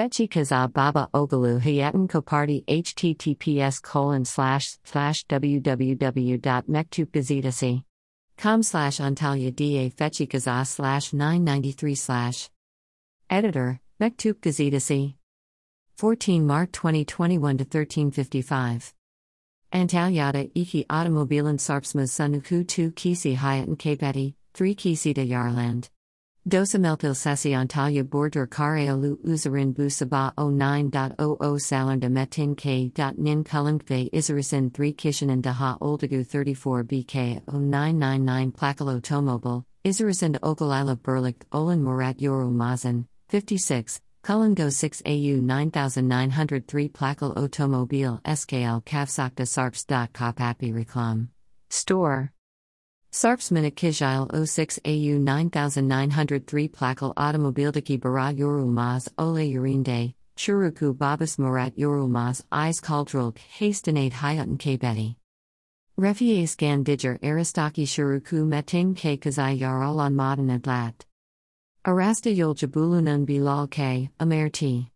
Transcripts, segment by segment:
Feci Kaza Baba Ogalu Hayatan Koparty https colon slash slash www.mektupgazidasi. Com slash Antalya Da Fechi Kaza slash 993 slash. Editor, Mektup Gazidasi. 14 March 2021 to 1355. Antalyada iki automobilen sarpsmas sunuku 2 kisi hayatan kapeti, 3 kisi de yarland. Dosamelpil sesi Antalya border kareolu uzarin bu sabah 09.00 salanda metin k. nin kalinkve izarisin 3 kishanan daha oldagu 34 bk 0999 plakalo tomobil, izarisin okalila Berlik olan murat yoru mazan, 56. Kulango 6 AU 9903 Plakal Automobil SKL Kavsakta Sarps. Kopapi Reklam. Store. Sarps Minikijil 06 AU 9903 Plakal Automobildaki Bara Yorulmaz Ole Urinde, Churuku Babas Murat Yorulmaz Eyes Kaldrulk Hastanate Hayatan Kbeti. Refies Gandiger Aristaki Shuruku Meting K Kazai Yaralan Madan Adlat. Arasta yol jabulunan bilal k, amerti.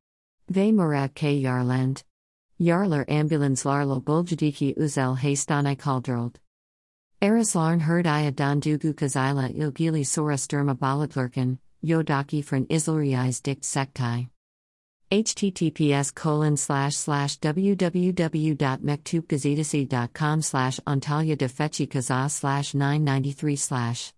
Ve murat k yarland. Yarlar ambulans larlo buljadiki uzel hastanai kaldrold. Erislarn herd dan dugu kazila ilgili sora sturma baladlurken, yodaki fran islriis dikt https colon slash slash www.mektupgazidasi.com slash ontalia de fechi kaza slash 993 slash